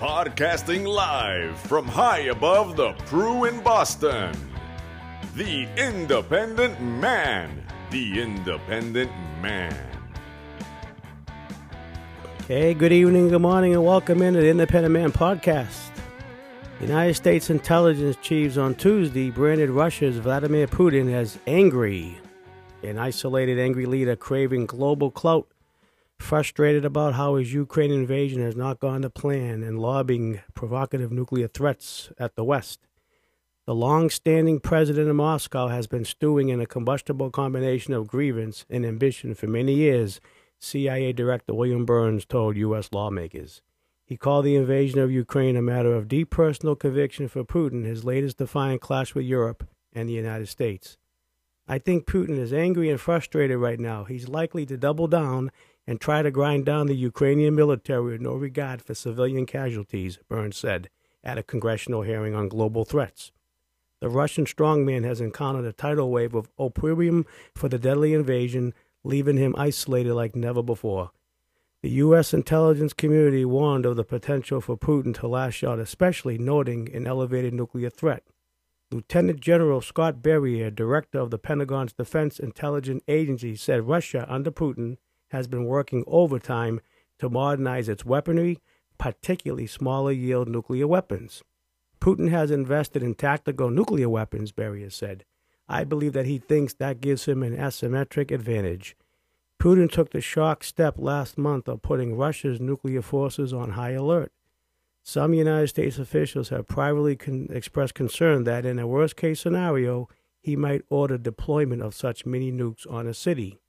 Podcasting live from high above the Pru in Boston. The Independent Man. The Independent Man. Hey, good evening, good morning, and welcome into the Independent Man podcast. United States intelligence chiefs on Tuesday branded Russia's Vladimir Putin as angry, an isolated angry leader craving global clout frustrated about how his Ukraine invasion has not gone to plan and lobbying provocative nuclear threats at the West. The long standing president of Moscow has been stewing in a combustible combination of grievance and ambition for many years, CIA Director William Burns told U.S. lawmakers. He called the invasion of Ukraine a matter of deep personal conviction for Putin, his latest defiant clash with Europe and the United States. I think Putin is angry and frustrated right now. He's likely to double down and try to grind down the Ukrainian military with no regard for civilian casualties, Burns said at a congressional hearing on global threats. The Russian strongman has encountered a tidal wave of opprobrium for the deadly invasion, leaving him isolated like never before. The U.S. intelligence community warned of the potential for Putin to lash out, especially noting an elevated nuclear threat. Lieutenant General Scott Berrier, director of the Pentagon's Defense Intelligence Agency, said Russia, under Putin, has been working overtime to modernize its weaponry, particularly smaller yield nuclear weapons. Putin has invested in tactical nuclear weapons, Berrier said. I believe that he thinks that gives him an asymmetric advantage. Putin took the shock step last month of putting Russia's nuclear forces on high alert. Some United States officials have privately con- expressed concern that, in a worst case scenario, he might order deployment of such mini nukes on a city.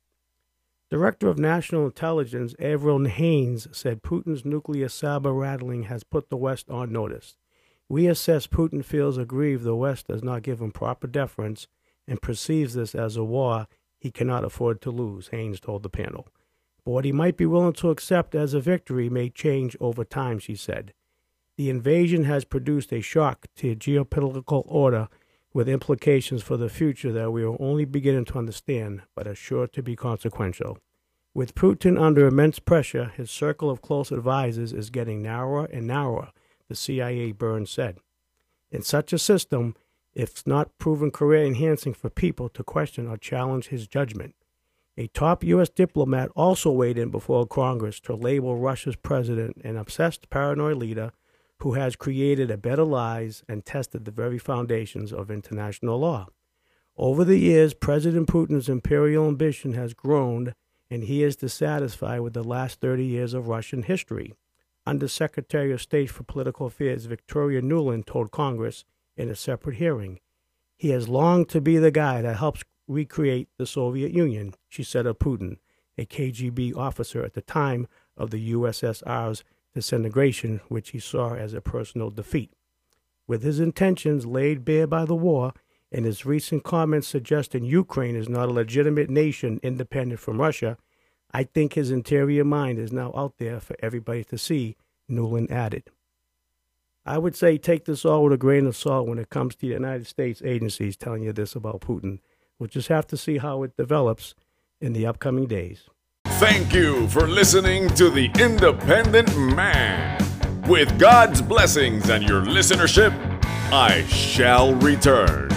Director of National Intelligence Avril Haines said Putin's nuclear saber rattling has put the West on notice. We assess Putin feels aggrieved the West does not give him proper deference and perceives this as a war he cannot afford to lose, Haines told the panel. But what he might be willing to accept as a victory may change over time, she said. The invasion has produced a shock to geopolitical order with implications for the future that we are only beginning to understand, but are sure to be consequential. With Putin under immense pressure, his circle of close advisers is getting narrower and narrower, the CIA Burns said. In such a system, it's not proven career enhancing for people to question or challenge his judgment. A top U.S. diplomat also weighed in before Congress to label Russia's president an obsessed paranoid leader who has created a bed of lies and tested the very foundations of international law. Over the years, President Putin's imperial ambition has grown, and he is dissatisfied with the last 30 years of Russian history. Undersecretary of State for Political Affairs Victoria Nuland told Congress in a separate hearing. He has longed to be the guy that helps recreate the Soviet Union, she said of Putin, a KGB officer at the time of the USSR's disintegration, which he saw as a personal defeat. With his intentions laid bare by the war and his recent comments suggesting Ukraine is not a legitimate nation independent from Russia, I think his interior mind is now out there for everybody to see, Nuland added. I would say take this all with a grain of salt when it comes to the United States agencies telling you this about Putin. We'll just have to see how it develops in the upcoming days. Thank you for listening to The Independent Man. With God's blessings and your listenership, I shall return.